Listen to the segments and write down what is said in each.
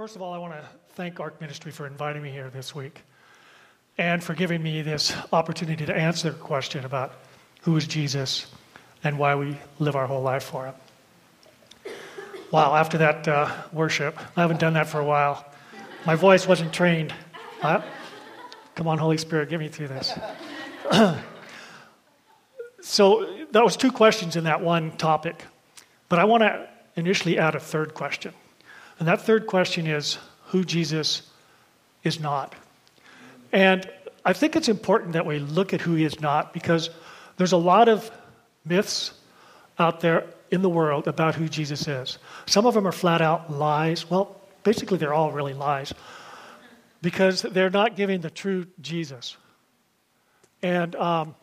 first of all, I want to thank Ark Ministry for inviting me here this week and for giving me this opportunity to answer the question about who is Jesus and why we live our whole life for him. Wow, after that uh, worship, I haven't done that for a while. My voice wasn't trained. Come on, Holy Spirit, get me through this. so, that was two questions in that one topic. But I want to initially add a third question. And that third question is who Jesus is not. And I think it's important that we look at who he is not because there's a lot of myths out there in the world about who Jesus is. Some of them are flat out lies. Well, basically, they're all really lies because they're not giving the true Jesus. And um,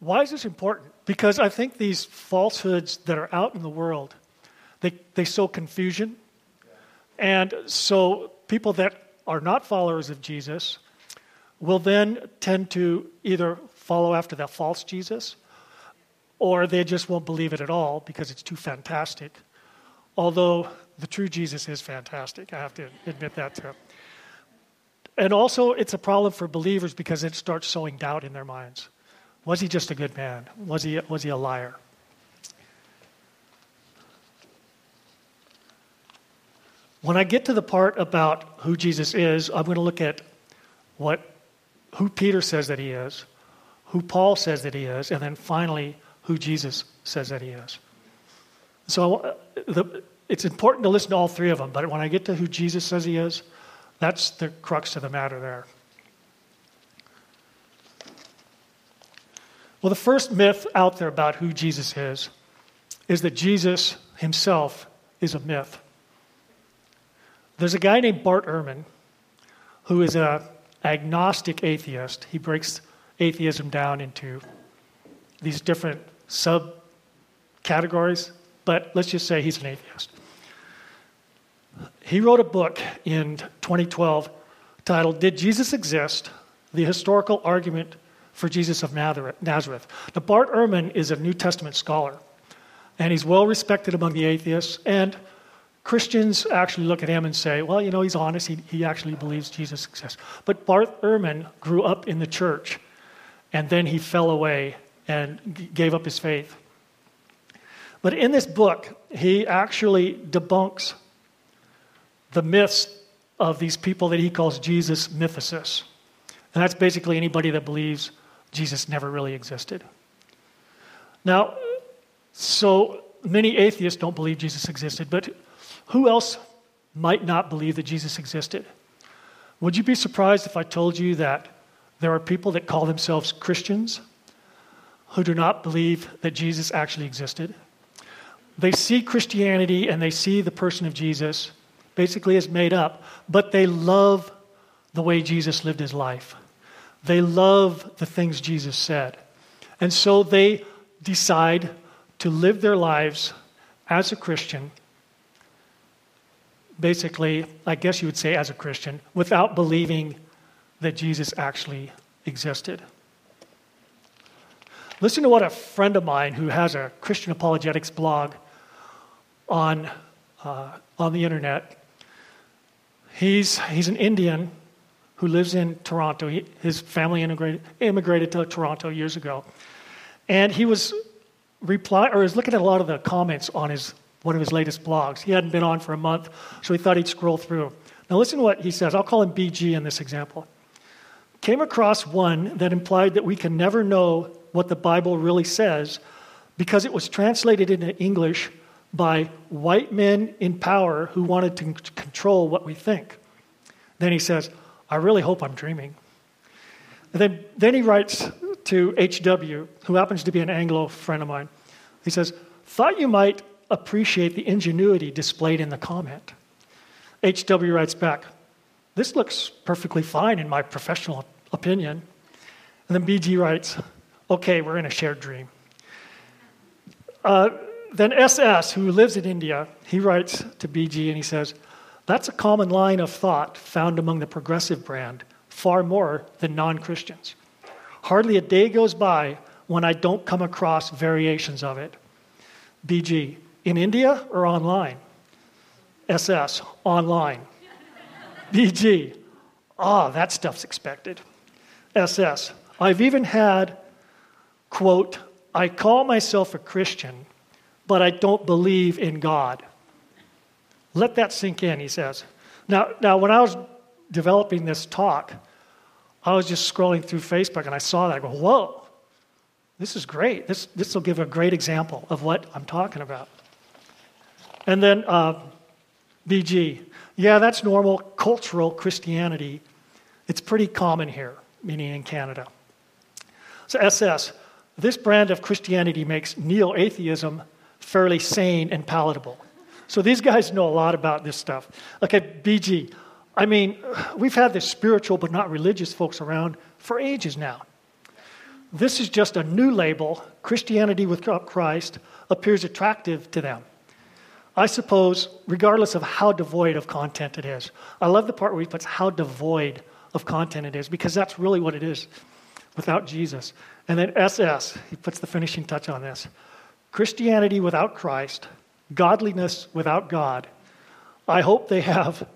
why is this important? Because I think these falsehoods that are out in the world they, they sow confusion. And so people that are not followers of Jesus will then tend to either follow after that false Jesus or they just won't believe it at all because it's too fantastic. Although the true Jesus is fantastic, I have to admit that too. And also, it's a problem for believers because it starts sowing doubt in their minds. Was he just a good man? Was he, was he a liar? When I get to the part about who Jesus is, I'm going to look at what who Peter says that he is, who Paul says that he is, and then finally who Jesus says that he is. So the, it's important to listen to all three of them, but when I get to who Jesus says he is, that's the crux of the matter there. Well, the first myth out there about who Jesus is is that Jesus himself is a myth. There's a guy named Bart Ehrman who is an agnostic atheist. He breaks atheism down into these different subcategories, but let's just say he's an atheist. He wrote a book in 2012 titled Did Jesus Exist? The Historical Argument for Jesus of Nazareth. Now, Bart Ehrman is a New Testament scholar, and he's well respected among the atheists, and Christians actually look at him and say, well, you know, he's honest. He, he actually believes Jesus exists. But Bart Ehrman grew up in the church, and then he fell away and g- gave up his faith. But in this book, he actually debunks the myths of these people that he calls Jesus mythicists. And that's basically anybody that believes Jesus never really existed. Now, so many atheists don't believe Jesus existed, but who else might not believe that Jesus existed? Would you be surprised if I told you that there are people that call themselves Christians who do not believe that Jesus actually existed? They see Christianity and they see the person of Jesus basically as made up, but they love the way Jesus lived his life. They love the things Jesus said. And so they decide to live their lives as a Christian basically, I guess you would say as a Christian, without believing that Jesus actually existed. Listen to what a friend of mine who has a Christian apologetics blog on, uh, on the internet. He's, he's an Indian who lives in Toronto. He, his family immigrated, immigrated to Toronto years ago. And he was reply or was looking at a lot of the comments on his one of his latest blogs. He hadn't been on for a month, so he thought he'd scroll through. Now, listen to what he says. I'll call him BG in this example. Came across one that implied that we can never know what the Bible really says because it was translated into English by white men in power who wanted to control what we think. Then he says, I really hope I'm dreaming. And then, then he writes to HW, who happens to be an Anglo friend of mine. He says, Thought you might appreciate the ingenuity displayed in the comment. H.W. writes back, This looks perfectly fine in my professional opinion. And then BG writes, Okay, we're in a shared dream. Uh, then SS, who lives in India, he writes to BG and he says, That's a common line of thought found among the progressive brand, far more than non Christians. Hardly a day goes by when I don't come across variations of it. BG, in India or online? SS, online. BG, ah, that stuff's expected. SS, I've even had, quote, I call myself a Christian, but I don't believe in God. Let that sink in, he says. Now, now when I was developing this talk, I was just scrolling through Facebook and I saw that. I go, whoa, this is great. This, this will give a great example of what I'm talking about. And then uh, BG, yeah, that's normal cultural Christianity. It's pretty common here, meaning in Canada. So SS, this brand of Christianity makes neo atheism fairly sane and palatable. So these guys know a lot about this stuff. Okay, BG, I mean, we've had this spiritual but not religious folks around for ages now. This is just a new label. Christianity without Christ appears attractive to them. I suppose, regardless of how devoid of content it is. I love the part where he puts how devoid of content it is, because that's really what it is without Jesus. And then SS, he puts the finishing touch on this Christianity without Christ, godliness without God. I hope they have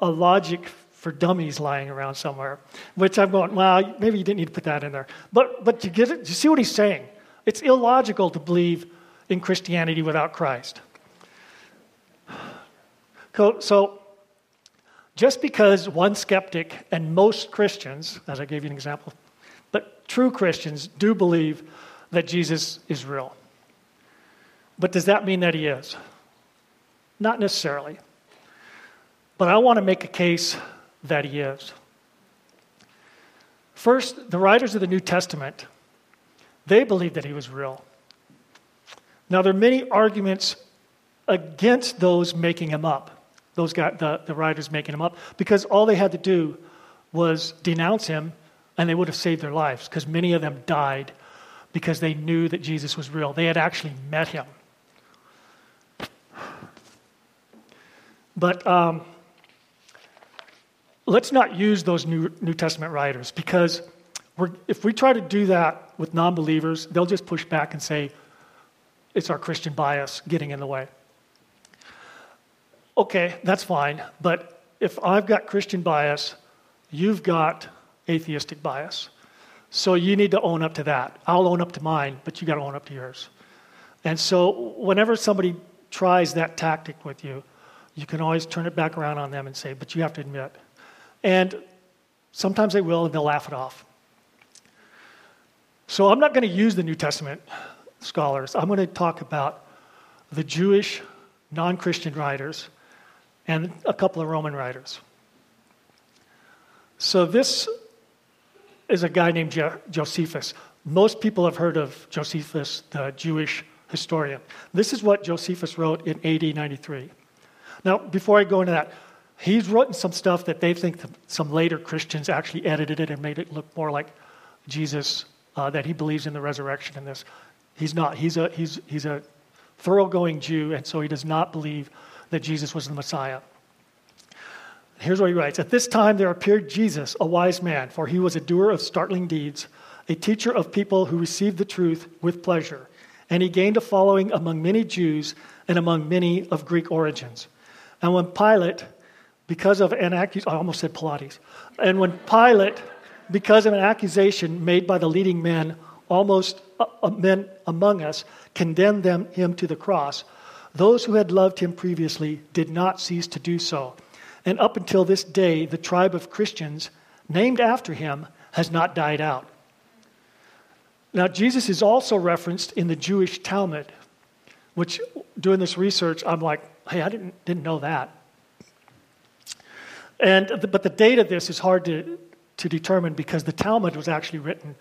a logic for dummies lying around somewhere, which I'm going, well, maybe you didn't need to put that in there. But, but you get it? You see what he's saying? It's illogical to believe in Christianity without Christ. So, just because one skeptic and most Christians, as I gave you an example, but true Christians do believe that Jesus is real. But does that mean that he is? Not necessarily. But I want to make a case that he is. First, the writers of the New Testament, they believed that he was real. Now, there are many arguments against those making him up, those guys, the, the writers making him up, because all they had to do was denounce him and they would have saved their lives, because many of them died because they knew that Jesus was real. They had actually met him. But um, let's not use those New, New Testament writers because if we try to do that with non believers, they'll just push back and say it's our Christian bias getting in the way. Okay, that's fine, but if I've got Christian bias, you've got atheistic bias. So you need to own up to that. I'll own up to mine, but you got to own up to yours. And so whenever somebody tries that tactic with you, you can always turn it back around on them and say, but you have to admit, and sometimes they will, and they'll laugh it off. So I'm not going to use the New Testament scholars. I'm going to talk about the Jewish non Christian writers and a couple of Roman writers. So this is a guy named Josephus. Most people have heard of Josephus, the Jewish historian. This is what Josephus wrote in AD 93. Now, before I go into that, He's written some stuff that they think some later Christians actually edited it and made it look more like Jesus, uh, that he believes in the resurrection in this. He's not. He's a, he's, he's a thoroughgoing Jew, and so he does not believe that Jesus was the Messiah. Here's what he writes At this time there appeared Jesus, a wise man, for he was a doer of startling deeds, a teacher of people who received the truth with pleasure. And he gained a following among many Jews and among many of Greek origins. And when Pilate because of an accusation, I almost said Pilates. And when Pilate, because of an accusation made by the leading men, almost uh, uh, men among us, condemned them, him to the cross, those who had loved him previously did not cease to do so. And up until this day, the tribe of Christians, named after him, has not died out. Now, Jesus is also referenced in the Jewish Talmud, which, doing this research, I'm like, hey, I didn't, didn't know that. And, but the date of this is hard to, to determine because the Talmud was actually written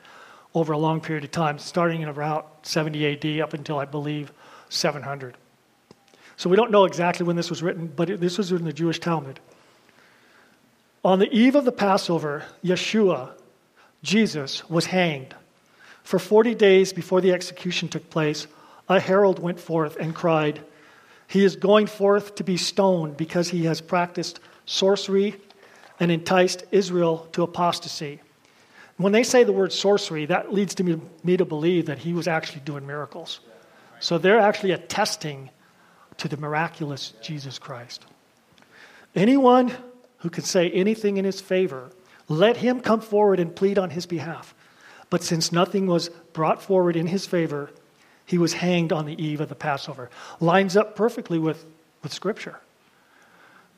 over a long period of time, starting in around 70 AD up until, I believe, 700. So we don't know exactly when this was written, but it, this was in the Jewish Talmud. On the eve of the Passover, Yeshua, Jesus, was hanged. For 40 days before the execution took place, a herald went forth and cried, He is going forth to be stoned because he has practiced sorcery, and enticed Israel to apostasy. When they say the word sorcery, that leads to me, me to believe that he was actually doing miracles. So they're actually attesting to the miraculous Jesus Christ. Anyone who can say anything in his favor, let him come forward and plead on his behalf. But since nothing was brought forward in his favor, he was hanged on the eve of the Passover. Lines up perfectly with, with Scripture.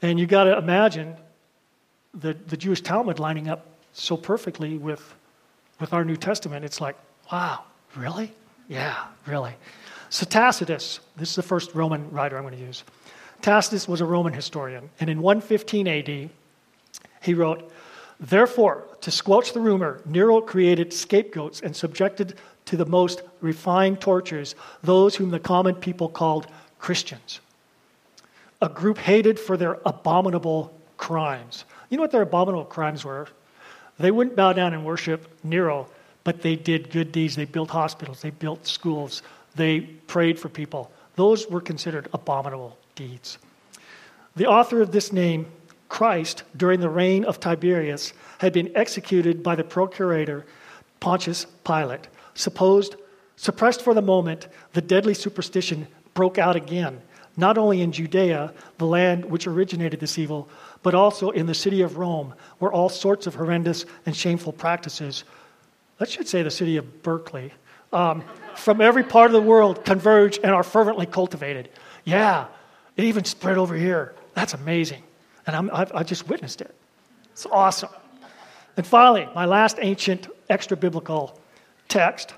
And you got to imagine the, the Jewish Talmud lining up so perfectly with, with our New Testament. It's like, wow, really? Yeah, really. So Tacitus, this is the first Roman writer I'm going to use. Tacitus was a Roman historian, and in 115 AD, he wrote, Therefore, to squelch the rumor, Nero created scapegoats and subjected to the most refined tortures those whom the common people called Christians. A group hated for their abominable crimes. You know what their abominable crimes were? They wouldn't bow down and worship Nero, but they did good deeds. They built hospitals, they built schools, they prayed for people. Those were considered abominable deeds. The author of this name Christ, during the reign of Tiberius, had been executed by the procurator Pontius Pilate. Supposed, suppressed for the moment, the deadly superstition broke out again, not only in Judea, the land which originated this evil, but also in the city of Rome, where all sorts of horrendous and shameful practices, I should say the city of Berkeley, um, from every part of the world converge and are fervently cultivated. Yeah, it even spread over here. That's amazing. And I just witnessed it. It's awesome. And finally, my last ancient extra biblical text.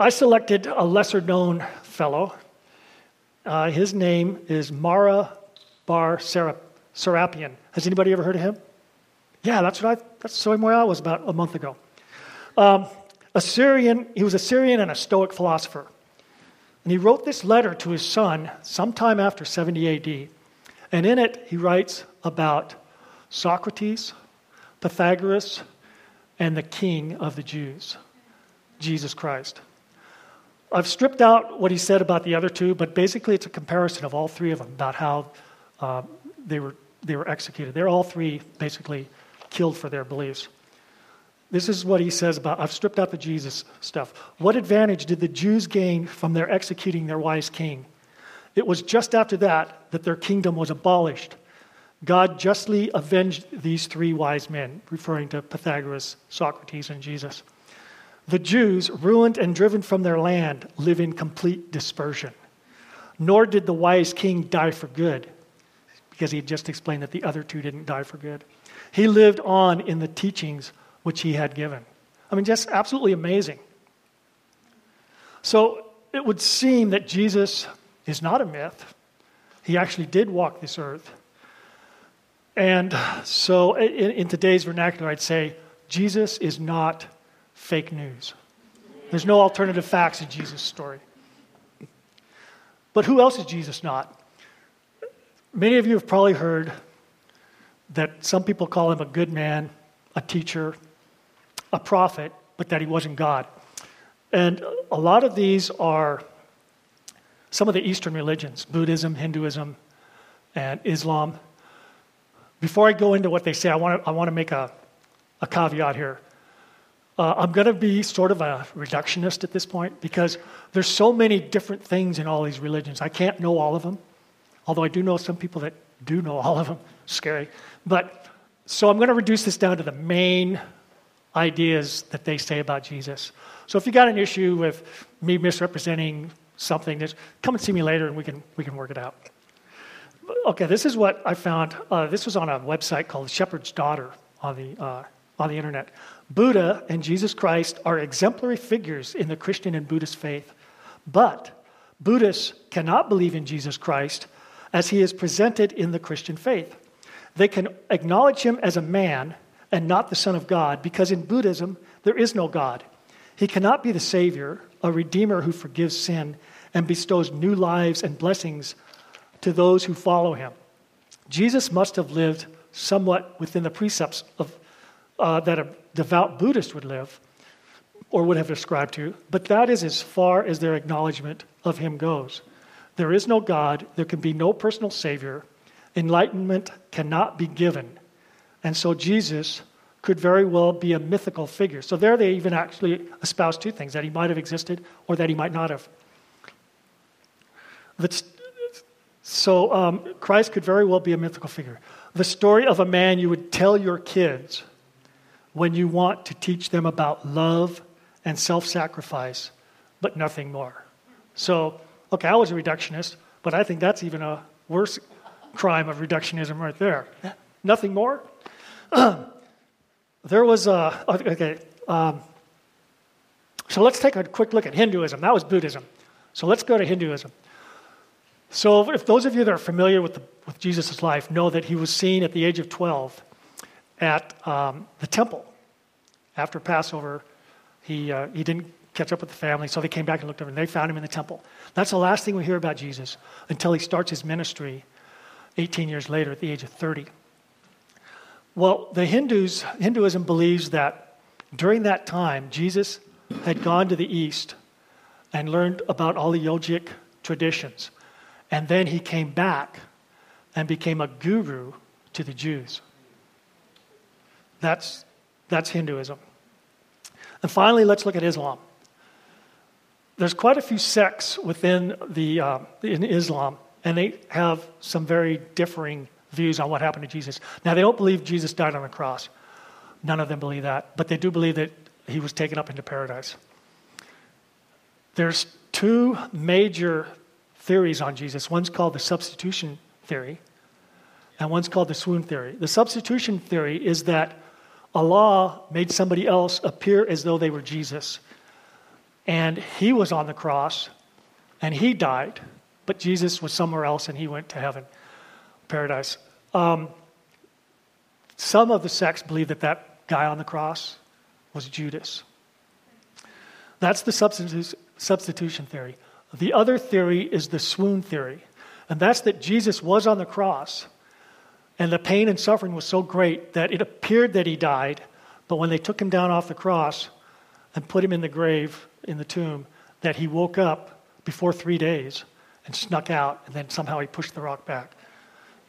I selected a lesser known fellow. Uh, his name is Mara Bar Serapion. Has anybody ever heard of him? Yeah, that's what I, that's where I was about a month ago. Um, a Syrian, he was a Syrian and a Stoic philosopher. And he wrote this letter to his son sometime after 70 AD. And in it, he writes about Socrates, Pythagoras, and the king of the Jews, Jesus Christ. I've stripped out what he said about the other two, but basically it's a comparison of all three of them about how uh, they, were, they were executed. They're all three basically killed for their beliefs. This is what he says about I've stripped out the Jesus stuff. What advantage did the Jews gain from their executing their wise king? It was just after that that their kingdom was abolished. God justly avenged these three wise men, referring to Pythagoras, Socrates, and Jesus. The Jews, ruined and driven from their land, live in complete dispersion. Nor did the wise king die for good, because he had just explained that the other two didn't die for good. He lived on in the teachings which he had given. I mean, just absolutely amazing. So it would seem that Jesus is not a myth. He actually did walk this earth. And so, in, in, today's vernacular, I'd say Jesus is not fake news. There's no alternative facts in Jesus' story. But who else is Jesus not? Many of you have probably heard that some people call him a good man, a teacher, a prophet, but that he wasn't God. And a lot of these are some of the Eastern religions Buddhism, Hinduism, and Islam. Before I go into what they say, I want to, I want to make a, a caveat here. Uh, I'm going to be sort of a reductionist at this point because there's so many different things in all these religions. I can't know all of them, although I do know some people that do know all of them. Scary. But so I'm going to reduce this down to the main ideas that they say about Jesus. So if you got an issue with me misrepresenting something. Just come and see me later and we can, we can work it out. Okay, this is what I found. Uh, this was on a website called Shepherd's Daughter on the, uh, on the internet. Buddha and Jesus Christ are exemplary figures in the Christian and Buddhist faith. But Buddhists cannot believe in Jesus Christ as he is presented in the Christian faith. They can acknowledge him as a man and not the Son of God because in Buddhism there is no God. He cannot be the Savior, a Redeemer who forgives sin and bestows new lives and blessings to those who follow him. Jesus must have lived somewhat within the precepts of, uh, that a devout Buddhist would live or would have ascribed to, but that is as far as their acknowledgement of him goes. There is no God, there can be no personal Savior, enlightenment cannot be given. And so Jesus could very well be a mythical figure. So there they even actually espouse two things that he might have existed or that he might not have. So um, Christ could very well be a mythical figure. The story of a man you would tell your kids when you want to teach them about love and self sacrifice, but nothing more. So, okay, I was a reductionist, but I think that's even a worse crime of reductionism right there. Nothing more? there was a, okay, um, so let's take a quick look at Hinduism. That was Buddhism. So let's go to Hinduism. So, if those of you that are familiar with, with Jesus' life know that he was seen at the age of 12 at um, the temple after Passover. He, uh, he didn't catch up with the family, so they came back and looked over, and they found him in the temple. That's the last thing we hear about Jesus until he starts his ministry 18 years later at the age of 30. Well, the Hindus, Hinduism believes that during that time, Jesus had gone to the east and learned about all the yogic traditions. And then he came back and became a guru to the Jews. That's, that's Hinduism. And finally, let's look at Islam. There's quite a few sects within the, uh, in Islam, and they have some very differing views on what happened to Jesus. Now, they don't believe Jesus died on the cross. None of them believe that, but they do believe that he was taken up into paradise. There's two major theories on Jesus. One's called the substitution theory, and one's called the swoon theory. The substitution theory is that Allah made somebody else appear as though they were Jesus. And he was on the cross, and he died, but Jesus was somewhere else, and he went to heaven, paradise. Um, some of the sects believe that that guy on the cross was Judas. That's the substitution theory. The other theory is the swoon theory, and that's that Jesus was on the cross, and the pain and suffering was so great that it appeared that he died, but when they took him down off the cross and put him in the grave, in the tomb, that he woke up before three days and snuck out, and then somehow he pushed the rock back.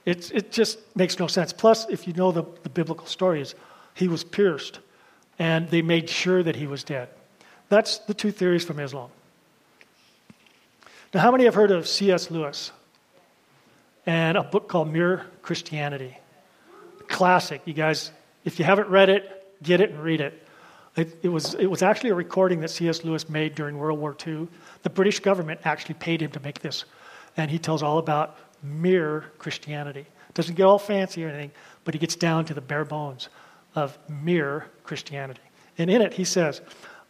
It, it just makes no sense. Plus, if you know the, the biblical stories, he was pierced, and they made sure that he was dead. That's the two theories from Islam. Now, how many have heard of C.S. Lewis and a book called Mere Christianity? Classic. You guys, if you haven't read it, get it and read it. It, it, was, it was actually a recording that C.S. Lewis made during World War II. The British government actually paid him to make this. And he tells all about mere Christianity. Doesn't get all fancy or anything, but he gets down to the bare bones of mere Christianity. And in it, he says,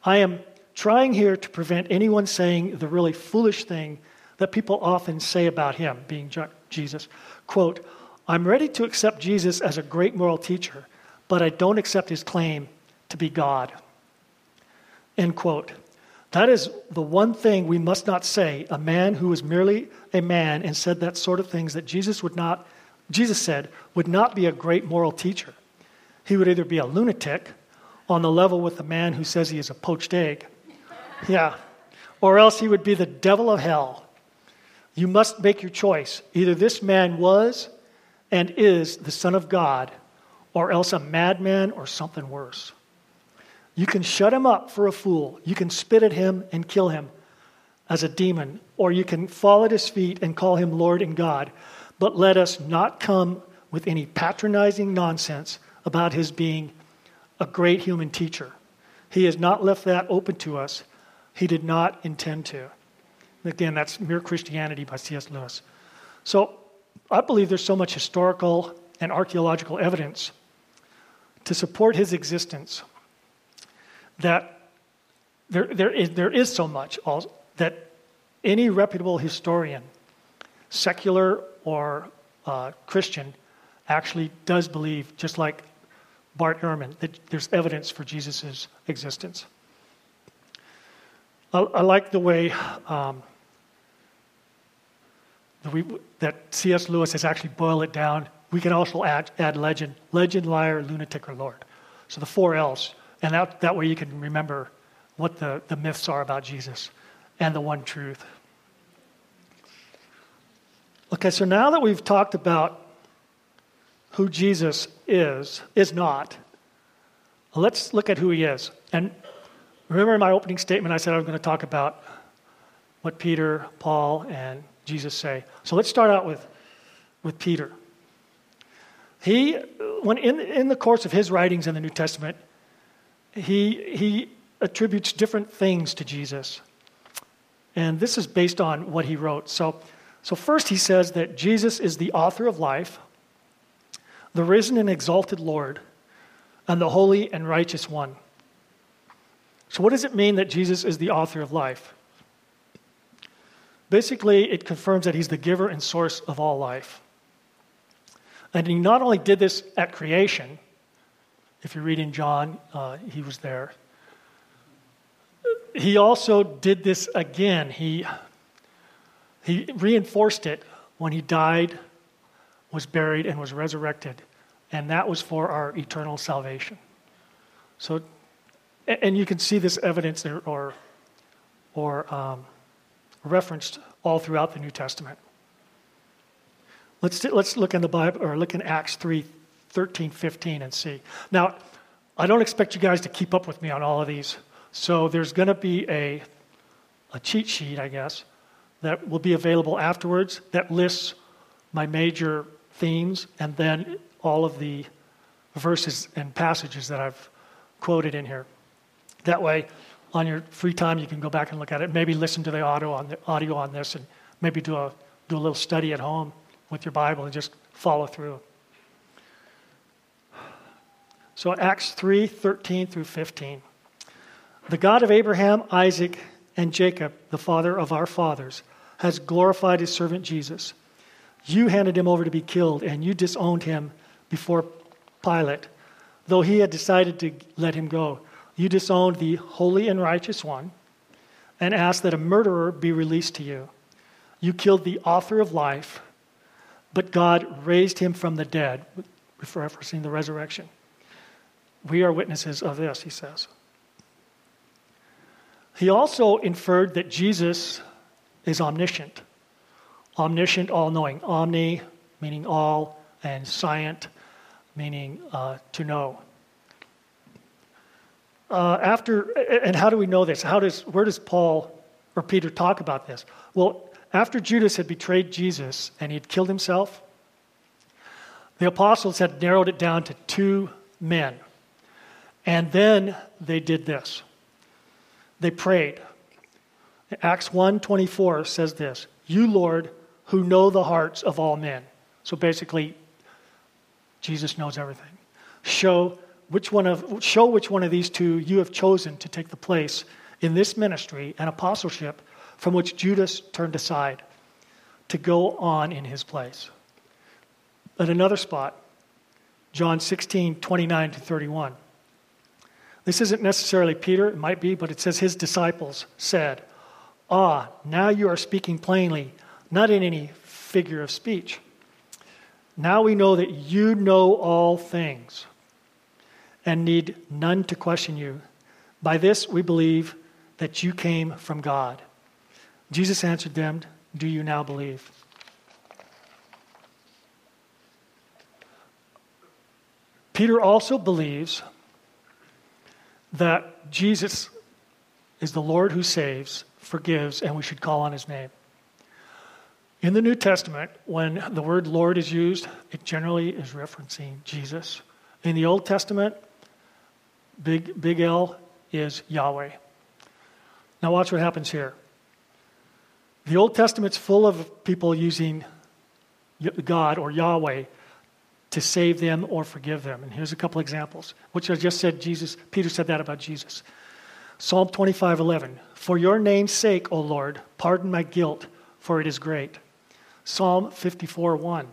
I am trying here to prevent anyone saying the really foolish thing that people often say about him, being Jesus. Quote, I'm ready to accept Jesus as a great moral teacher, but I don't accept his claim to be God. End quote. That is the one thing we must not say. A man who was merely a man and said that sort of things that Jesus would not, Jesus said, would not be a great moral teacher. He would either be a lunatic on the level with the man who says he is a poached egg, yeah. Or else he would be the devil of hell. You must make your choice. Either this man was and is the Son of God, or else a madman or something worse. You can shut him up for a fool. You can spit at him and kill him as a demon, or you can fall at his feet and call him Lord and God. But let us not come with any patronizing nonsense about his being a great human teacher. He has not left that open to us. He did not intend to. Again, that's Mere Christianity by C.S. Lewis. So I believe there's so much historical and archaeological evidence to support his existence that there, there, is, there is so much that any reputable historian, secular or uh, Christian, actually does believe, just like Bart Ehrman, that there's evidence for Jesus' existence. I, I like the way um, that, we, that C.S. Lewis has actually boiled it down. We can also add, add legend, legend, liar, lunatic, or Lord. So the four L's. And that, that way you can remember what the, the myths are about Jesus and the one truth. Okay, so now that we've talked about who Jesus is, is not, let's look at who he is. And Remember in my opening statement, I said I was going to talk about what Peter, Paul, and Jesus say? So let's start out with, with Peter. He, when in, in the course of his writings in the New Testament, he, he attributes different things to Jesus. And this is based on what he wrote. So, so first, he says that Jesus is the author of life, the risen and exalted Lord, and the holy and righteous one. So, what does it mean that Jesus is the author of life? Basically, it confirms that he's the giver and source of all life. And he not only did this at creation, if you read in John, uh, he was there. He also did this again. He, he reinforced it when he died, was buried, and was resurrected. And that was for our eternal salvation. So, and you can see this evidence there or, or um, referenced all throughout the New Testament. Let's, let's look in the Bible, or look in Acts 3 13, 15, and see. Now, I don't expect you guys to keep up with me on all of these. So there's going to be a, a cheat sheet, I guess, that will be available afterwards that lists my major themes and then all of the verses and passages that I've quoted in here. That way, on your free time, you can go back and look at it. Maybe listen to the audio on, the, audio on this and maybe do a, do a little study at home with your Bible and just follow through. So Acts 3 13 through 15. The God of Abraham, Isaac, and Jacob, the father of our fathers, has glorified his servant Jesus. You handed him over to be killed, and you disowned him before Pilate, though he had decided to let him go. You disowned the holy and righteous one and asked that a murderer be released to you. You killed the author of life but God raised him from the dead, referencing the resurrection. We are witnesses of this, he says. He also inferred that Jesus is omniscient. Omniscient, all knowing. Omni, meaning all, and scient, meaning uh, to know. Uh, after, and how do we know this? How does, where does Paul or Peter talk about this? Well, after Judas had betrayed Jesus and he had killed himself, the apostles had narrowed it down to two men. And then they did this. They prayed. Acts 1:24 says this, "You Lord, who know the hearts of all men." So basically Jesus knows everything. Show which one of show which one of these two you have chosen to take the place in this ministry and apostleship from which Judas turned aside to go on in his place. At another spot, John 16, 29 to 31. This isn't necessarily Peter, it might be, but it says his disciples said, Ah, now you are speaking plainly, not in any figure of speech. Now we know that you know all things and need none to question you. By this we believe that you came from God. Jesus answered them, Do you now believe? Peter also believes that Jesus is the Lord who saves, forgives, and we should call on his name. In the New Testament, when the word Lord is used, it generally is referencing Jesus. In the Old Testament, big, big L is Yahweh. Now, watch what happens here. The Old Testament's full of people using God or Yahweh to save them or forgive them. And here's a couple examples, which I just said Jesus, Peter said that about Jesus. Psalm 25, 11. For your name's sake, O Lord, pardon my guilt, for it is great. Psalm 54, 1.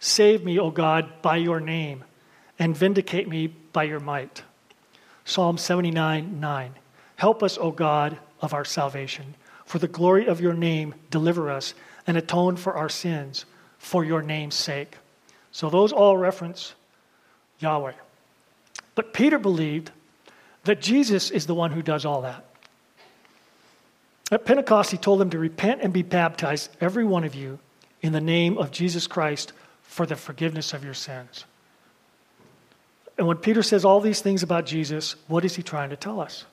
Save me, O God, by your name, and vindicate me by your might. Psalm 79, 9. Help us, O God, of our salvation. For the glory of your name, deliver us and atone for our sins for your name's sake. So those all reference Yahweh. But Peter believed that Jesus is the one who does all that. At Pentecost, he told them to repent and be baptized, every one of you, in the name of Jesus Christ for the forgiveness of your sins. And when Peter says all these things about Jesus, what is he trying to tell us?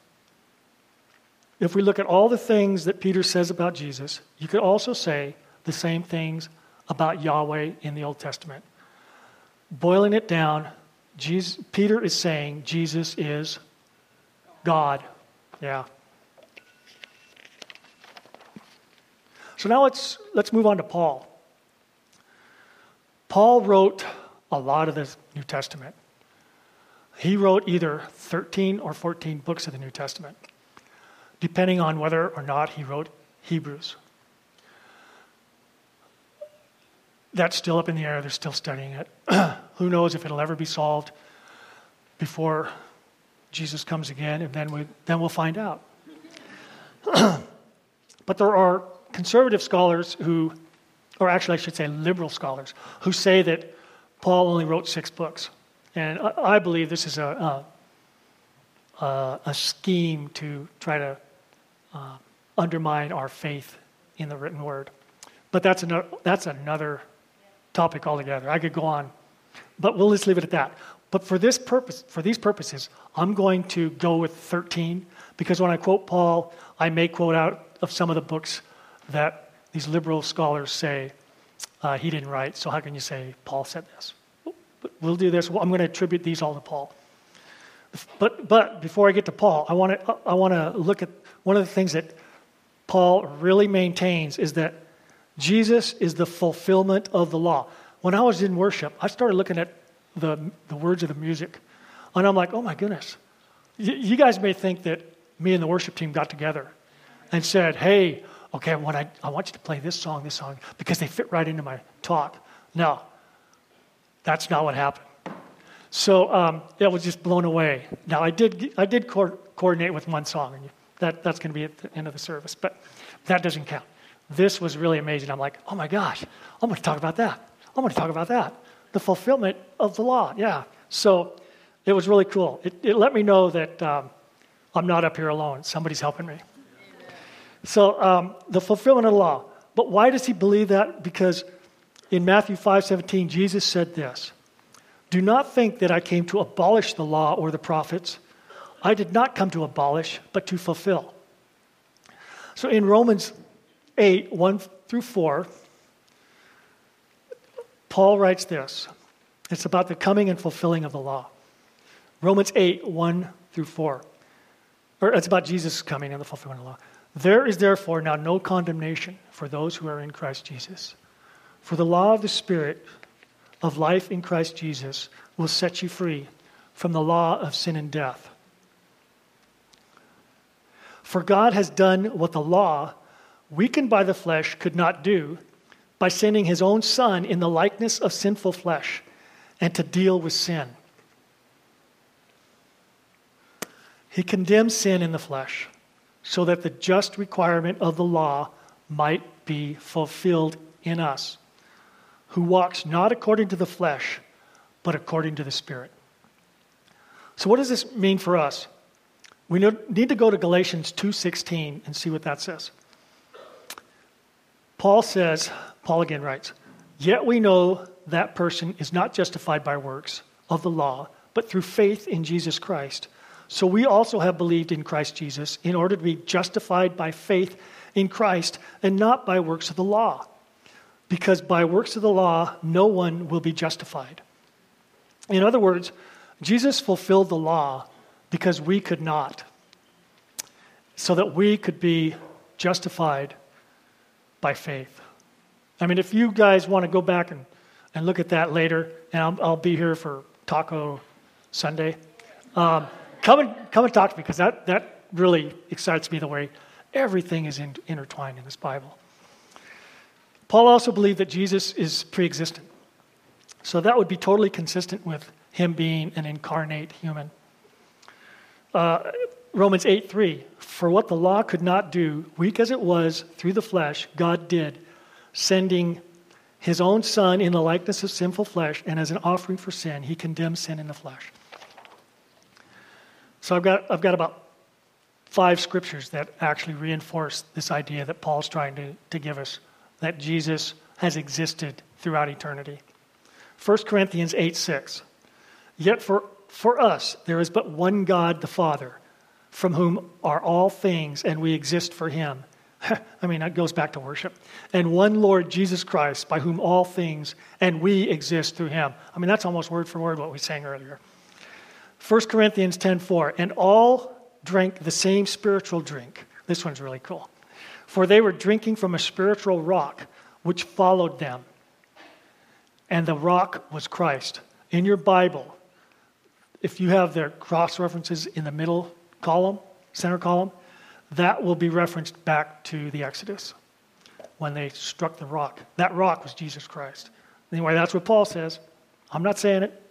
If we look at all the things that Peter says about Jesus, you could also say the same things about Yahweh in the Old Testament. Boiling it down, Jesus, Peter is saying Jesus is God. Yeah. So now let's, let's move on to Paul. Paul wrote a lot of the New Testament. He wrote either 13 or 14 books of the New Testament, depending on whether or not he wrote Hebrews. That's still up in the air. They're still studying it. Who knows if it'll ever be solved before Jesus comes again, and then, we, then we'll find out. but there are conservative scholars who, or actually, I should say liberal scholars, who say that Paul only wrote six books. And I, I believe this is a, a, a, scheme to try to uh, undermine our faith in the written word. But that's another, that's another topic altogether. I could go on, but we'll just leave it at that. But for this purpose, for these purposes, I'm going to go with 13 because when I quote Paul, I may quote out of some of the books that these liberal scholars say uh, he didn't write. So how can you say Paul said this? We'll do this. I'm going to attribute these all to Paul. But, but before I get to Paul, I want to, I want to look at one of the things that Paul really maintains is that Jesus is the fulfillment of the law. When I was in worship, I started looking at the, the words of the music, and I'm like, oh my goodness. you guys may think that me and the worship team got together and said, hey, okay, I want, I, I want you to play this song, this song, because they fit right into my talk. No, that's not what happened. So um, it was just blown away. Now, I did, I did co- coordinate with one song, and that, that's going to be at the end of the service, but that doesn't count. This was really amazing. I'm like, oh my gosh, I'm going to talk about that. I'm going to talk about that. The fulfillment of the law, yeah. So it was really cool. It, it let me know that um, I'm not up here alone. Somebody's helping me. So um, the fulfillment of the law. But why does he believe that? Because in Matthew 5:17, Jesus said this: "Do not think that I came to abolish the law or the prophets. I did not come to abolish, but to fulfill." So in Romans 8, 1 through 4, Paul writes this. It's about the coming and fulfilling of the law. Romans 8, 1 through 4. Or it's about Jesus coming and the fulfillment of the law. There is therefore now no condemnation for those who are in Christ Jesus. For the law of the Spirit of life in Christ Jesus will set you free from the law of sin and death. For God has done what the law, weakened by the flesh, could not do by sending his own Son in the likeness of sinful flesh and to deal with sin. He condemns sin in the flesh so that the just requirement of the law might be fulfilled in us, who walks not according to the flesh, but according to the Spirit. So what does this mean for us? We need to go to Galatians 2:16 and see what that says. Paul says, Paul again writes, "Yet we know that person is not justified by works of the law, but through faith in Jesus Christ." So we also have believed in Christ Jesus in order to be justified by faith in Christ and not by works of the law. Because by works of the law, no one will be justified. In other words, Jesus fulfilled the law because we could not, so that we could be justified by faith. I mean, if you guys want to go back and, and look at that later, and I'll, I'll be here for Taco Sunday. Um, come and come and talk to me because that, that really excites me the way everything is in, intertwined in this Bible. Paul also believed that Jesus is pre existent. So that would be totally consistent with him being an incarnate human. Uh, Romans 8 3 For what the law could not do, weak as it was through the flesh, God did, sending his own Son in the likeness of sinful flesh, and as an offering for sin, he condemns sin in the flesh. So I've got, I've got about five scriptures that actually reinforce this idea that Paul's trying to, to give us that Jesus has existed throughout eternity. 1 Corinthians 8 6. Yet for, for us there is but one God, the Father, from whom are all things, and we exist for him, I mean, that goes back to worship. And one Lord Jesus Christ, by whom all things and we exist through him. I mean, that's almost word for word what we sang earlier. 1 Corinthians 10:4, and all drank the same spiritual drink. This one's really cool. For they were drinking from a spiritual rock which followed them. And the rock was Christ. In your Bible, if you have their cross references in the middle column, center column, that will be referenced back to the Exodus when they struck the rock. That rock was Jesus Christ. Anyway, that's what Paul says. I'm not saying it,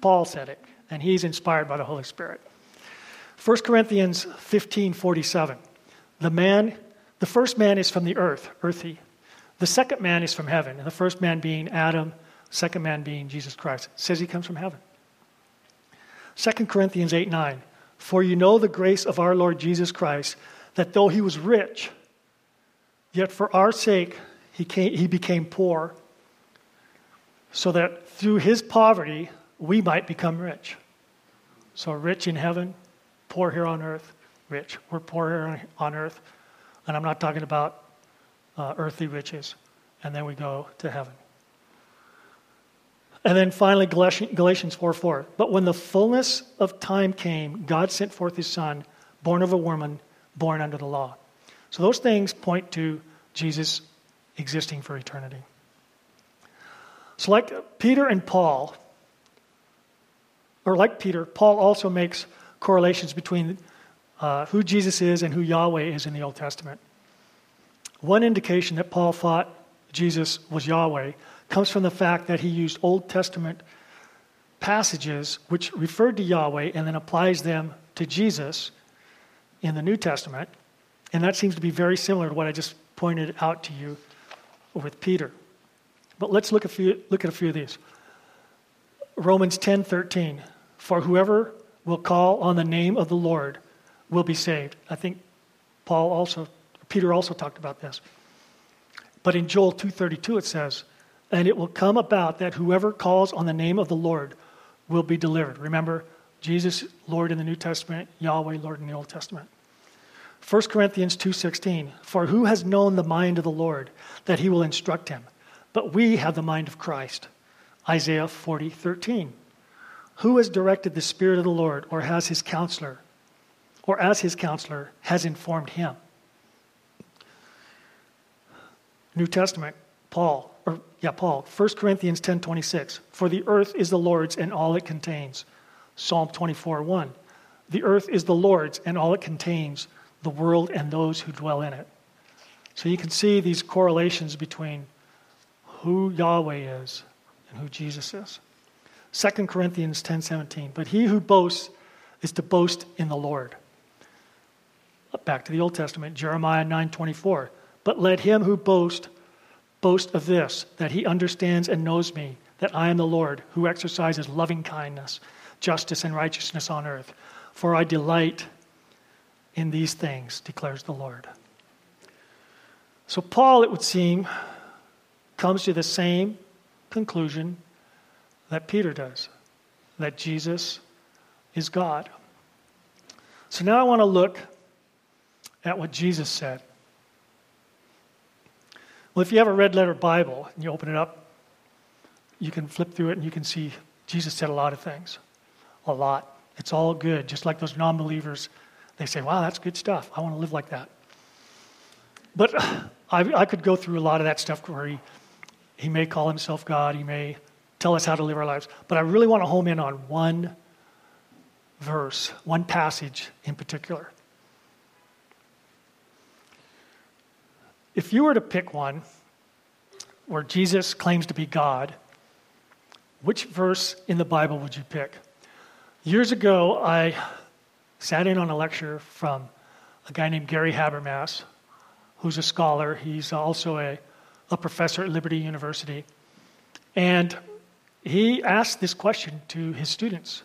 Paul said it, and he's inspired by the Holy Spirit. 1 Corinthians 15:47. The man, the first man is from the earth, earthy. The second man is from heaven, and the first man being Adam, second man being Jesus Christ. It says he comes from heaven. 2 Corinthians 8 9. For you know the grace of our Lord Jesus Christ, that though he was rich, yet for our sake he, came, he became poor, so that through his poverty we might become rich. So, rich in heaven, poor here on earth, rich. We're poor here on earth, and I'm not talking about uh, earthly riches. And then we go to heaven. And then finally, Galatians 4 4. But when the fullness of time came, God sent forth his Son, born of a woman, born under the law. So those things point to Jesus existing for eternity. So, like Peter and Paul, or like Peter, Paul also makes correlations between uh, who Jesus is and who Yahweh is in the Old Testament. One indication that Paul thought Jesus was Yahweh comes from the fact that he used Old Testament passages which referred to Yahweh and then applies them to Jesus in the New Testament. And that seems to be very similar to what I just pointed out to you with Peter. But let's look, a few, look at a few of these. Romans 10 13. For whoever will call on the name of the Lord will be saved. I think Paul also, Peter also talked about this. But in Joel 2:32 it says, "And it will come about that whoever calls on the name of the Lord will be delivered." Remember, Jesus, Lord in the New Testament, Yahweh, Lord in the Old Testament. 1 Corinthians 2:16 For who has known the mind of the Lord that he will instruct him? But we have the mind of Christ. Isaiah 40:13 Who has directed the spirit of the Lord or has his counselor or as his counselor has informed him? New Testament Paul or yeah Paul 1 Corinthians 10:26 For the earth is the Lord's and all it contains. Psalm 24:1 The earth is the Lord's and all it contains the world and those who dwell in it. So you can see these correlations between who Yahweh is and who Jesus is. 2 Corinthians 10:17, but he who boasts is to boast in the Lord. Back to the Old Testament, Jeremiah 9:24, but let him who boasts boast of this, that he understands and knows me, that I am the Lord, who exercises loving kindness, justice and righteousness on earth. For I delight in these things, declares the Lord. So, Paul, it would seem, comes to the same conclusion that Peter does that Jesus is God. So, now I want to look at what Jesus said. Well, if you have a red letter Bible and you open it up, you can flip through it and you can see Jesus said a lot of things. A lot. It's all good, just like those non believers they say, wow, that's good stuff. I want to live like that. But I, I could go through a lot of that stuff where he, he may call himself God, he may tell us how to live our lives. But I really want to home in on one verse, one passage in particular. If you were to pick one where Jesus claims to be God, which verse in the Bible would you pick? Years ago, I sat in on a lecture from a guy named Gary Habermas, who's a scholar. He's also a, a professor at Liberty University. And he asked this question to his students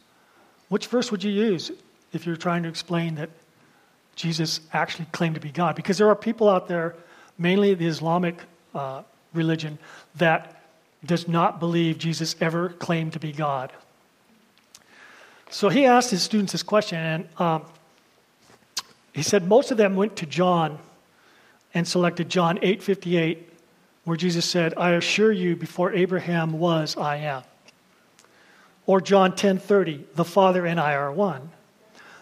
Which verse would you use if you're trying to explain that Jesus actually claimed to be God? Because there are people out there, mainly the Islamic uh, religion, that does not believe Jesus ever claimed to be God. So he asked his students this question, and um, he said most of them went to John and selected John 8:58 where Jesus said, "I assure you before Abraham was, I am." Or John 10:30, "The Father and I are one."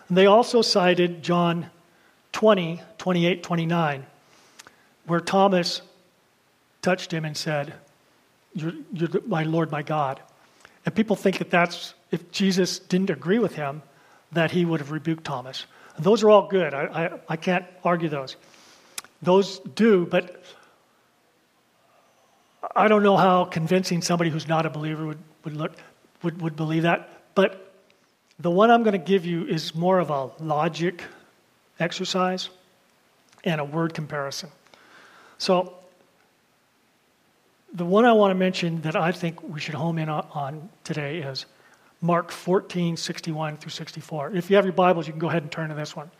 And they also cited John 20, 28, 29, where Thomas touched him and said, You're, you're my Lord, my God. And people think that that's, if Jesus didn't agree with him, that he would have rebuked Thomas. Those are all good. I, I, I can't argue those. Those do, but I don't know how convincing somebody who's not a believer would, would, look, would, would believe that. But the one I'm going to give you is more of a logic exercise and a word comparison. So, the one I want to mention that I think we should home in on today is Mark 14, 61 through 64. If you have your Bibles, you can go ahead and turn to this one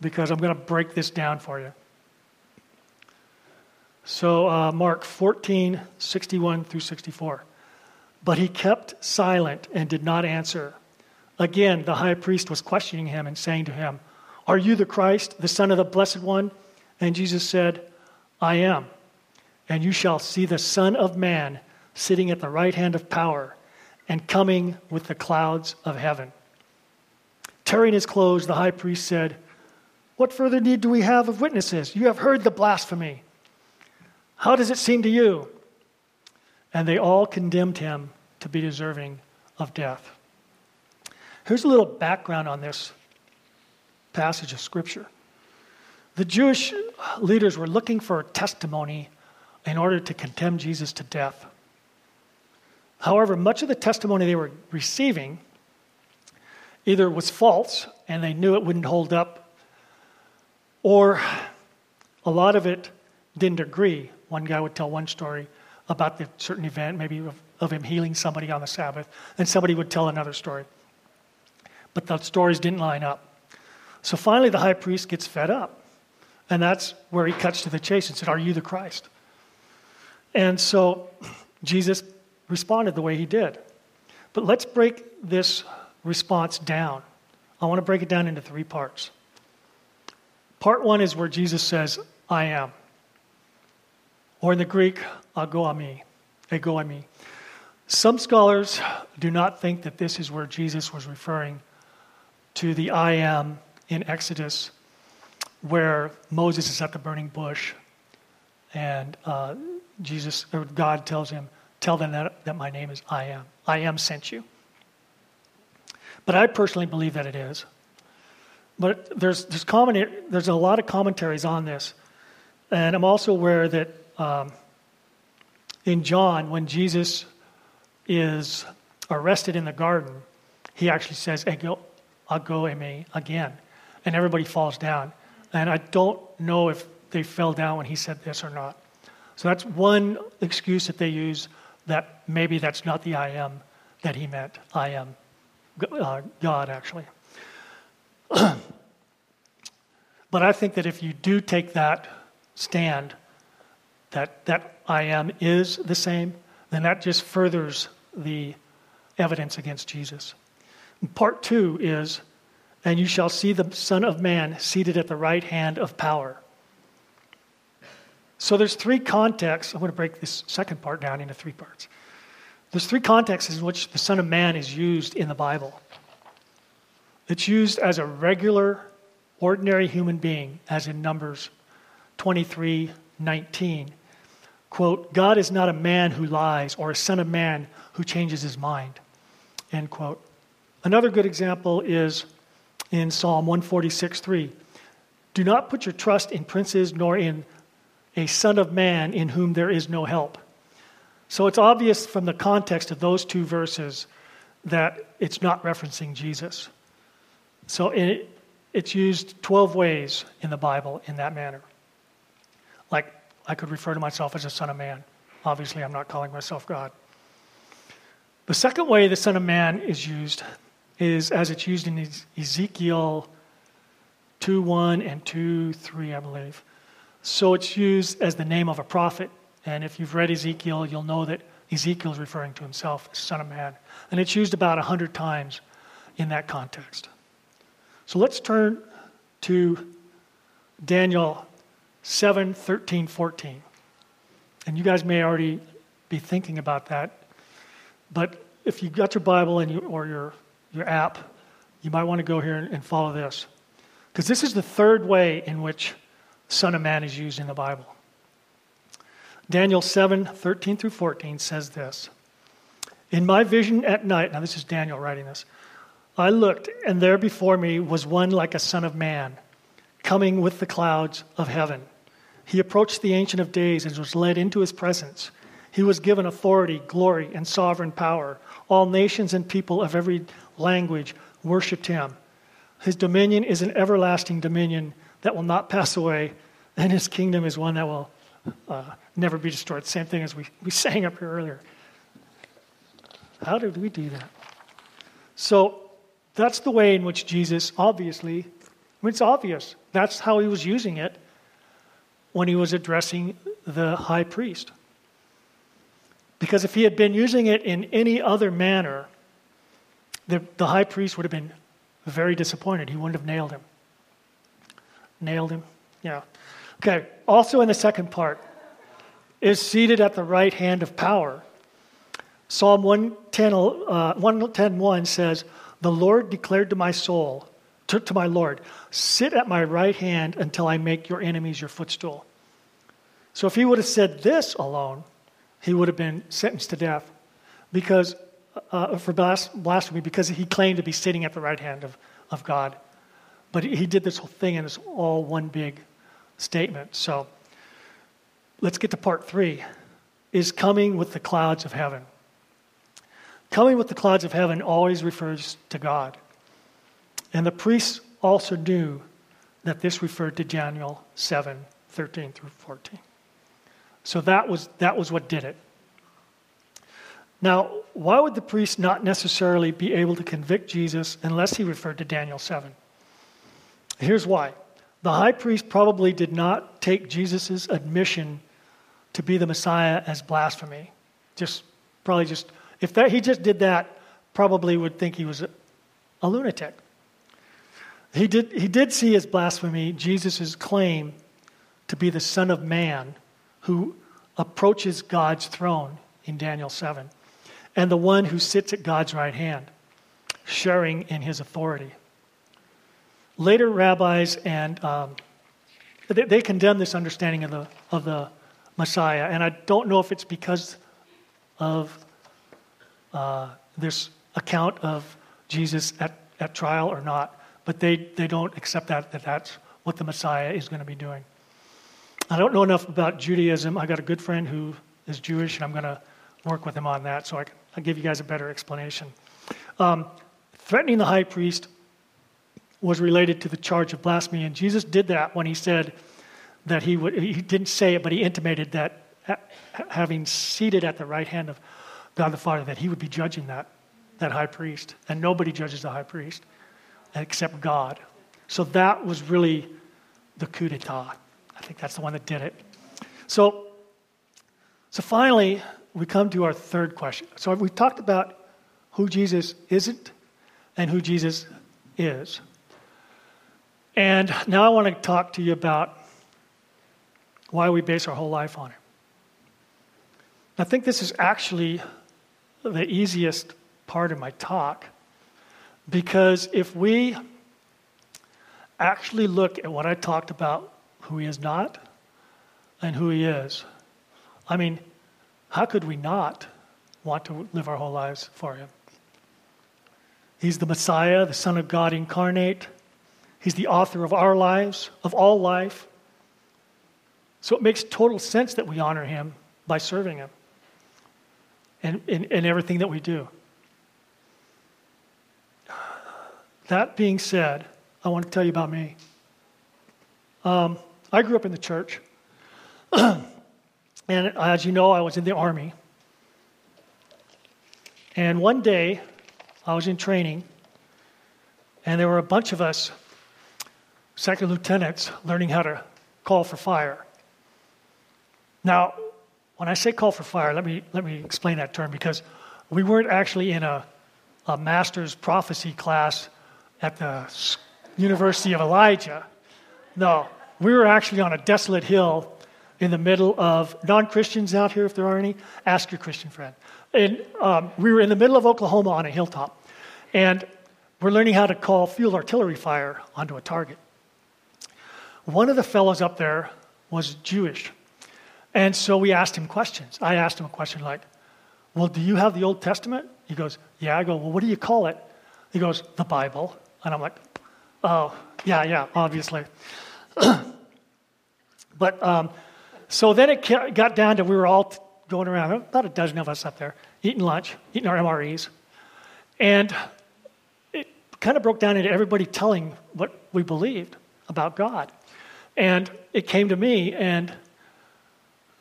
because I'm going to break this down for you. So, uh, Mark 14, 61 through 64. But he kept silent and did not answer. Again, the high priest was questioning him and saying to him, Are you the Christ, the Son of the Blessed One? And Jesus said, I am. And you shall see the Son of Man sitting at the right hand of power and coming with the clouds of heaven. Tearing his clothes, the high priest said, What further need do we have of witnesses? You have heard the blasphemy. How does it seem to you? And they all condemned him to be deserving of death. Here's a little background on this passage of Scripture. The Jewish leaders were looking for a testimony in order to condemn Jesus to death. However, much of the testimony they were receiving either was false and they knew it wouldn't hold up, or a lot of it didn't agree. One guy would tell one story about the certain event, maybe of, of him healing somebody on the Sabbath, and somebody would tell another story but the stories didn't line up. So finally, the high priest gets fed up. And that's where he cuts to the chase and said, Are you the Christ? And so Jesus responded the way he did. But let's break this response down. I want to break it down into three parts. Part one is where Jesus says, I am. Or in the Greek, ago ami, ego eimi. Some scholars do not think that this is where Jesus was referring to the I am in Exodus, where Moses is at the burning bush, and uh, Jesus or God tells him, "Tell them that, that my name is I am. I am sent you." But I personally believe that it is. But there's there's, common, there's a lot of commentaries on this, and I'm also aware that um, in John, when Jesus is arrested in the garden, he actually says, ago eimi again. And everybody falls down. And I don't know if they fell down when he said this or not. So that's one excuse that they use that maybe that's not the I am that he meant. I am uh, God, actually. but I think that if you do take that stand, that, that I am is the same, then that just furthers the evidence against Jesus. Part two is, and you shall see the Son of Man seated at the right hand of power. So there's three contexts. I'm going to break this second part down into three parts. There's three contexts in which the Son of Man is used in the Bible. It's used as a regular, ordinary human being, as in Numbers 23 19. Quote, God is not a man who lies or a son of man who changes his mind. End quote. Another good example is in Psalm 146 3. Do not put your trust in princes nor in a son of man in whom there is no help. So it's obvious from the context of those two verses that it's not referencing Jesus. So it, it's used 12 ways in the Bible in that manner. Like, I could refer to myself as a son of man. Obviously, I'm not calling myself God. The second way the Son of Man is used is as it's used in Ezekiel 2 1 and 2 3, I believe. So it's used as the name of a prophet. And if you've read Ezekiel, you'll know that Ezekiel is referring to himself as Son of Man. And it's used about 100 times in that context. So let's turn to Daniel 7 13, 14. And you guys may already be thinking about that. But if you've got your Bible and you, or your, your app, you might want to go here and, and follow this. Because this is the third way in which Son of Man is used in the Bible. Daniel 7 13 through 14 says this In my vision at night, now this is Daniel writing this, I looked, and there before me was one like a son of man, coming with the clouds of heaven. He approached the Ancient of Days and was led into his presence. He was given authority, glory, and sovereign power. All nations and people of every language worshiped him. His dominion is an everlasting dominion that will not pass away, and his kingdom is one that will uh, never be destroyed. Same thing as we, we sang up here earlier. How did we do that? So, that's the way in which Jesus, obviously, I mean, it's obvious. That's how he was using it when he was addressing the high priest. Because if he had been using it in any other manner, the, the high priest would have been very disappointed. He wouldn't have nailed him. Nailed him? Yeah. Okay, also in the second part, is seated at the right hand of power. Psalm 110, uh, 110 says, the Lord declared to my soul, to, to my Lord, sit at my right hand until I make your enemies your footstool. So if he would have said this alone, he would have been sentenced to death because uh, for blasphemy because he claimed to be sitting at the right hand of, of God. But he did this whole thing and it's all one big statement. So let's get to part three is coming with the clouds of heaven. Coming with the clouds of heaven always refers to God. And the priests also knew that this referred to Daniel 7 13 through 14. So that was, that was what did it. Now, why would the priest not necessarily be able to convict Jesus unless he referred to Daniel 7? Here's why. The high priest probably did not take Jesus' admission to be the Messiah as blasphemy. Just probably just if that, he just did that, probably would think he was a, a lunatic. He did, he did see as blasphemy Jesus' claim to be the Son of Man who approaches God's throne in Daniel 7, and the one who sits at God's right hand, sharing in his authority. Later rabbis and um, they, they condemn this understanding of the, of the Messiah, and I don't know if it's because of uh, this account of Jesus at, at trial or not, but they, they don't accept that, that that's what the Messiah is going to be doing. I don't know enough about Judaism. I got a good friend who is Jewish, and I'm going to work with him on that so I can, I'll give you guys a better explanation. Um, threatening the high priest was related to the charge of blasphemy, and Jesus did that when he said that he would, he didn't say it, but he intimated that having seated at the right hand of God the Father that he would be judging that, that high priest. And nobody judges the high priest except God. So that was really the coup d'etat. I think that's the one that did it. So, so finally, we come to our third question. So we talked about who Jesus isn't and who Jesus is. And now I want to talk to you about why we base our whole life on it. I think this is actually the easiest part of my talk because if we actually look at what I talked about, who he is not and who he is, I mean, how could we not want to live our whole lives for him? He's the Messiah, the Son of God incarnate. He's the author of our lives, of all life. So it makes total sense that we honor him by serving him and in, in everything that we do. That being said, I want to tell you about me. Um, I grew up in the church. and as you know, I was in the Army. And one day, I was in training, and there were a bunch of us, second lieutenants, learning how to call for fire. Now, when I say call for fire, let me, let me explain that term because we weren't actually in a, a master's prophecy class at the University of Elijah. No, We were actually on a desolate hill in the middle of non Christians out here, if there are any. Ask your Christian friend. And um, we were in the middle of Oklahoma on a hilltop. And we're learning how to call field artillery fire onto a target. One of the fellows up there was Jewish. And so we asked him questions. I asked him a question like, Well, do you have the Old Testament? He goes, Yeah. I go, Well, what do you call it? He goes, The Bible. And I'm like, Oh, yeah, yeah, obviously. but um, so then it got down to we were all going around, about a dozen of us up there, eating lunch, eating our MREs. And it kind of broke down into everybody telling what we believed about God. And it came to me, and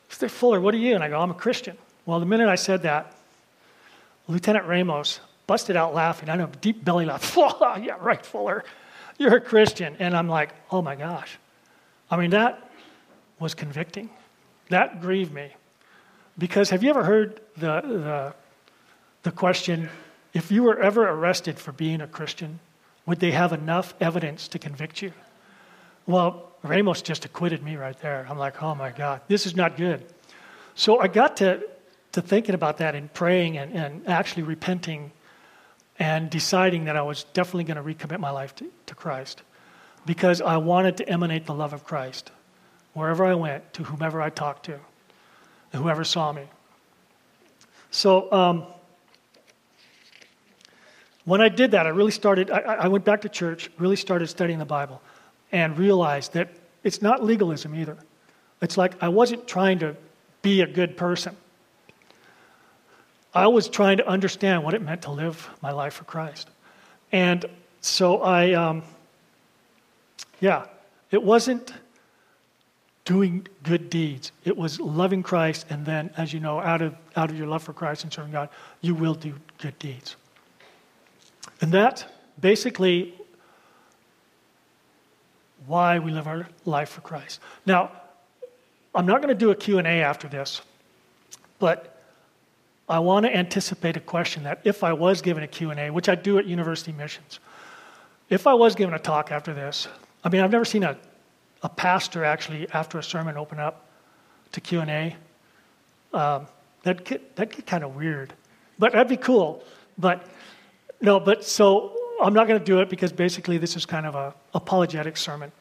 Mr. Fuller, what are you? And I go, I'm a Christian. Well, the minute I said that, Lieutenant Ramos busted out laughing. I know, deep belly laugh. yeah, right, Fuller. You're a Christian. And I'm like, oh my gosh. I mean, that was convicting. That grieved me. Because have you ever heard the, the, the question if you were ever arrested for being a Christian, would they have enough evidence to convict you? Well, Ramos just acquitted me right there. I'm like, oh my God, this is not good. So I got to, to thinking about that and praying and, and actually repenting and deciding that I was definitely going to recommit my life to, to Christ because I wanted to emanate the love of Christ wherever I went, to whomever I talked to, whoever saw me. So um, when I did that, I really started, I, I went back to church, really started studying the Bible and realized that it's not legalism either. It's like I wasn't trying to be a good person. I was trying to understand what it meant to live my life for Christ. And so I, um, yeah, it wasn't doing good deeds. It was loving Christ, and then, as you know, out of, out of your love for Christ and serving God, you will do good deeds. And that basically why we live our life for Christ. Now, I'm not going to do a Q&A after this, but I want to anticipate a question that if I was given a Q&A, which I do at university missions, if I was given a talk after this, I mean, I've never seen a, a pastor actually, after a sermon, open up to Q&A. Um, that'd get, that'd get kind of weird, but that'd be cool. But no, but so I'm not going to do it because basically this is kind of a apologetic sermon.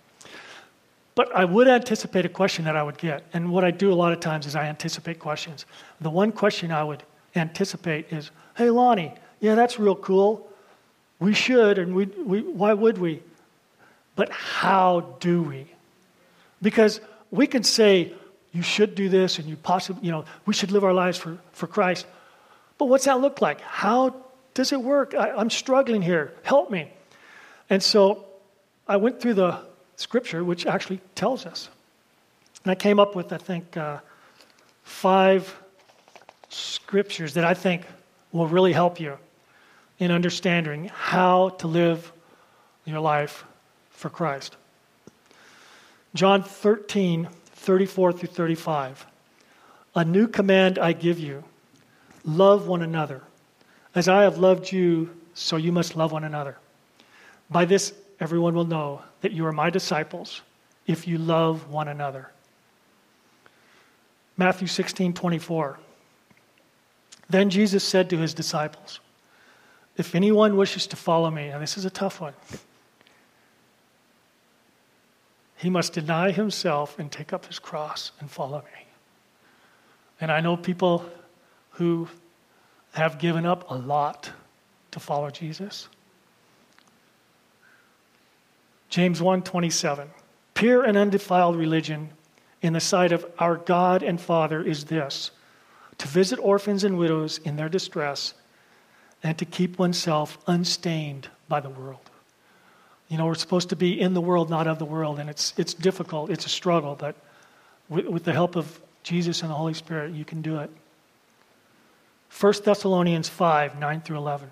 But I would anticipate a question that I would get. And what I do a lot of times is I anticipate questions. The one question I would anticipate is, hey, Lonnie, yeah, that's real cool. We should, and we, we, why would we? But how do we? Because we can say, you should do this, and you possibly, you know, we should live our lives for, for Christ. But what's that look like? How does it work? I, I'm struggling here. Help me. And so I went through the scripture, which actually tells us. And I came up with, I think, uh, five scriptures that I think will really help you in understanding how to live your life for Christ. John 13, 34 through 35. A new command I give you love one another. As I have loved you, so you must love one another. By this, everyone will know that you are my disciples if you love one another. Matthew 16, 24. Then Jesus said to his disciples, If anyone wishes to follow me, and this is a tough one, he must deny himself and take up his cross and follow me. And I know people who have given up a lot to follow Jesus. James 1:27 Pure and undefiled religion in the sight of our God and Father is this to visit orphans and widows in their distress and to keep oneself unstained by the world. You know, we're supposed to be in the world, not of the world, and it's, it's difficult, it's a struggle, but with, with the help of Jesus and the Holy Spirit, you can do it. 1 Thessalonians 5 9 through 11.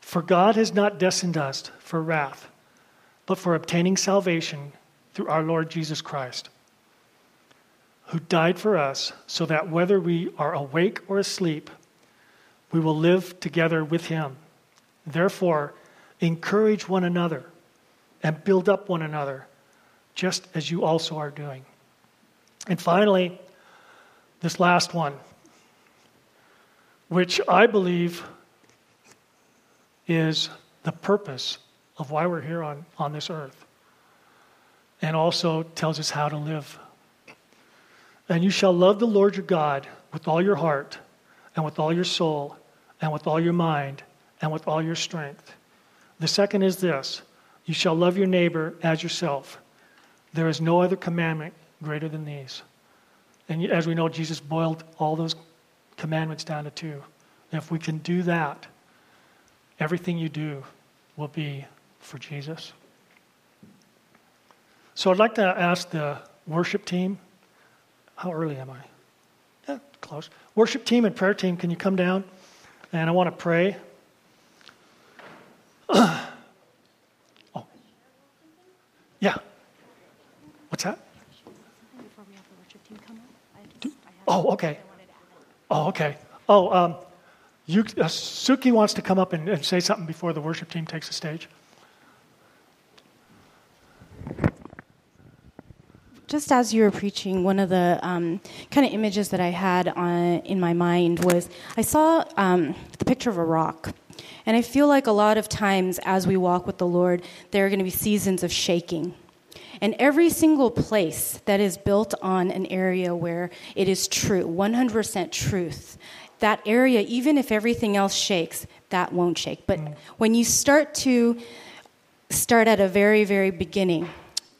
For God has not destined us for wrath, but for obtaining salvation through our Lord Jesus Christ, who died for us, so that whether we are awake or asleep, we will live together with him. Therefore, encourage one another and build up one another, just as you also are doing. And finally, this last one, which I believe is the purpose of why we're here on, on this earth, and also tells us how to live. And you shall love the Lord your God with all your heart, and with all your soul, and with all your mind, and with all your strength. The second is this you shall love your neighbor as yourself. There is no other commandment greater than these. And as we know, Jesus boiled all those commandments down to two. if we can do that, everything you do will be for Jesus. So I'd like to ask the worship team. How early am I? Yeah, close. Worship team and prayer team, can you come down? And I want to pray. oh. Yeah. What's that? Oh, okay. Oh, okay. Oh, um, you, uh, Suki wants to come up and, and say something before the worship team takes the stage. just as you were preaching, one of the um, kind of images that I had on, in my mind was I saw um, the picture of a rock. And I feel like a lot of times as we walk with the Lord, there are going to be seasons of shaking. And every single place that is built on an area where it is true, 100% truth, that area, even if everything else shakes, that won't shake. But mm. when you start to start at a very, very beginning,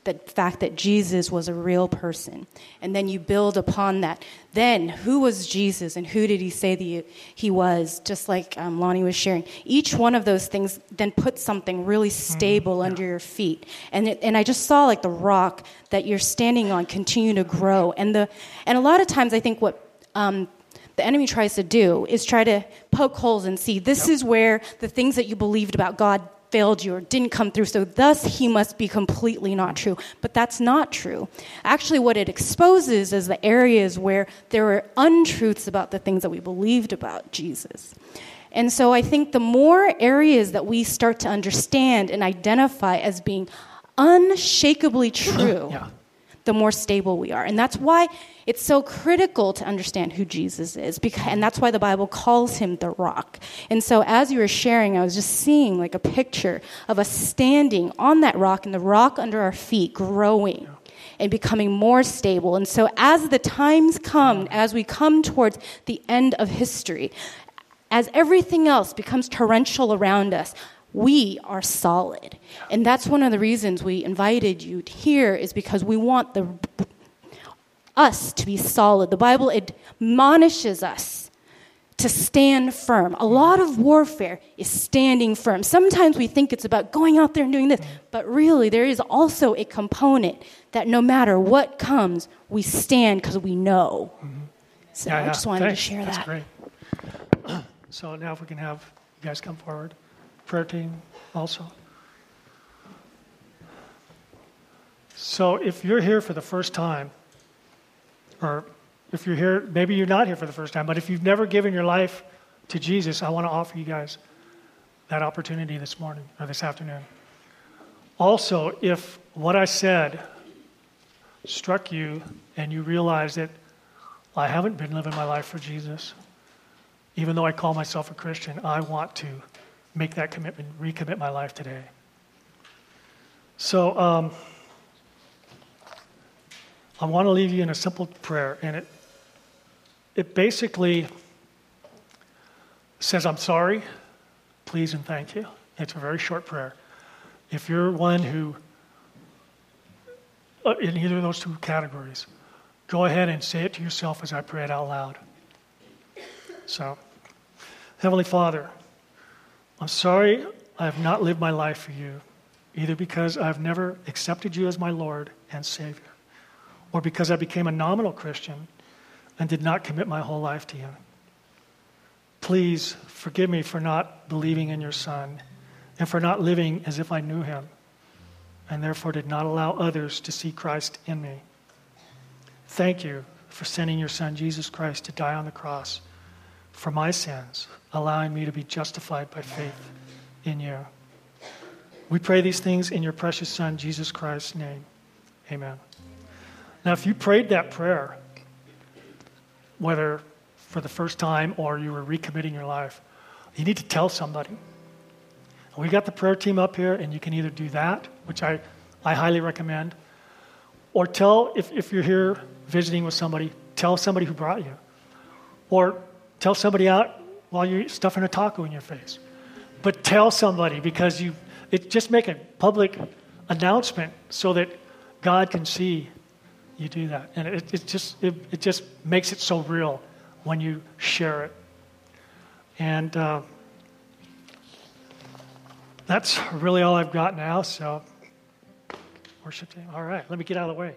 the fact that Jesus was a real person. And then you build upon that. Then, who was Jesus and who did he say that he was? Just like um, Lonnie was sharing. Each one of those things then put something really mm-hmm. stable mm, yeah. under your feet. And, it, and I just saw like the rock that you're standing on continue to grow. And, the, and a lot of times, I think what um, the enemy tries to do is try to poke holes and see this yep. is where the things that you believed about God failed you or didn't come through, so thus he must be completely not true. But that's not true. Actually, what it exposes is the areas where there were untruths about the things that we believed about Jesus. And so I think the more areas that we start to understand and identify as being unshakably true, yeah the more stable we are. And that's why it's so critical to understand who Jesus is, because, and that's why the Bible calls him the rock. And so as you were sharing, I was just seeing like a picture of us standing on that rock and the rock under our feet growing and becoming more stable. And so as the times come, as we come towards the end of history, as everything else becomes torrential around us, we are solid. And that's one of the reasons we invited you here is because we want the us to be solid. The Bible admonishes us to stand firm. A lot of warfare is standing firm. Sometimes we think it's about going out there and doing this, but really there is also a component that no matter what comes, we stand because we know. Mm-hmm. So yeah, I just wanted Thanks. to share That's that. Great. so now if we can have you guys come forward prayer team also. So if you're here for the first time, or if you're here, maybe you're not here for the first time, but if you've never given your life to Jesus, I want to offer you guys that opportunity this morning or this afternoon. Also, if what I said struck you and you realize that I haven't been living my life for Jesus, even though I call myself a Christian, I want to make that commitment, recommit my life today. So, um, I want to leave you in a simple prayer, and it, it basically says, I'm sorry, please, and thank you. It's a very short prayer. If you're one who, uh, in either of those two categories, go ahead and say it to yourself as I pray it out loud. So, Heavenly Father, I'm sorry I have not lived my life for you, either because I've never accepted you as my Lord and Savior, or because I became a nominal Christian and did not commit my whole life to you. Please forgive me for not believing in your Son and for not living as if I knew him, and therefore did not allow others to see Christ in me. Thank you for sending your Son, Jesus Christ, to die on the cross for my sins allowing me to be justified by faith in you. We pray these things in your precious Son, Jesus Christ's name. Amen. Now, if you prayed that prayer, whether for the first time or you were recommitting your life, you need to tell somebody. We got the prayer team up here, and you can either do that, which I, I highly recommend, or tell, if, if you're here visiting with somebody, tell somebody who brought you. Or tell somebody out while you're stuffing a taco in your face. But tell somebody because you, it just make a public announcement so that God can see you do that. And it, it just, it, it just makes it so real when you share it. And uh, that's really all I've got now. So, worship team. All right, let me get out of the way.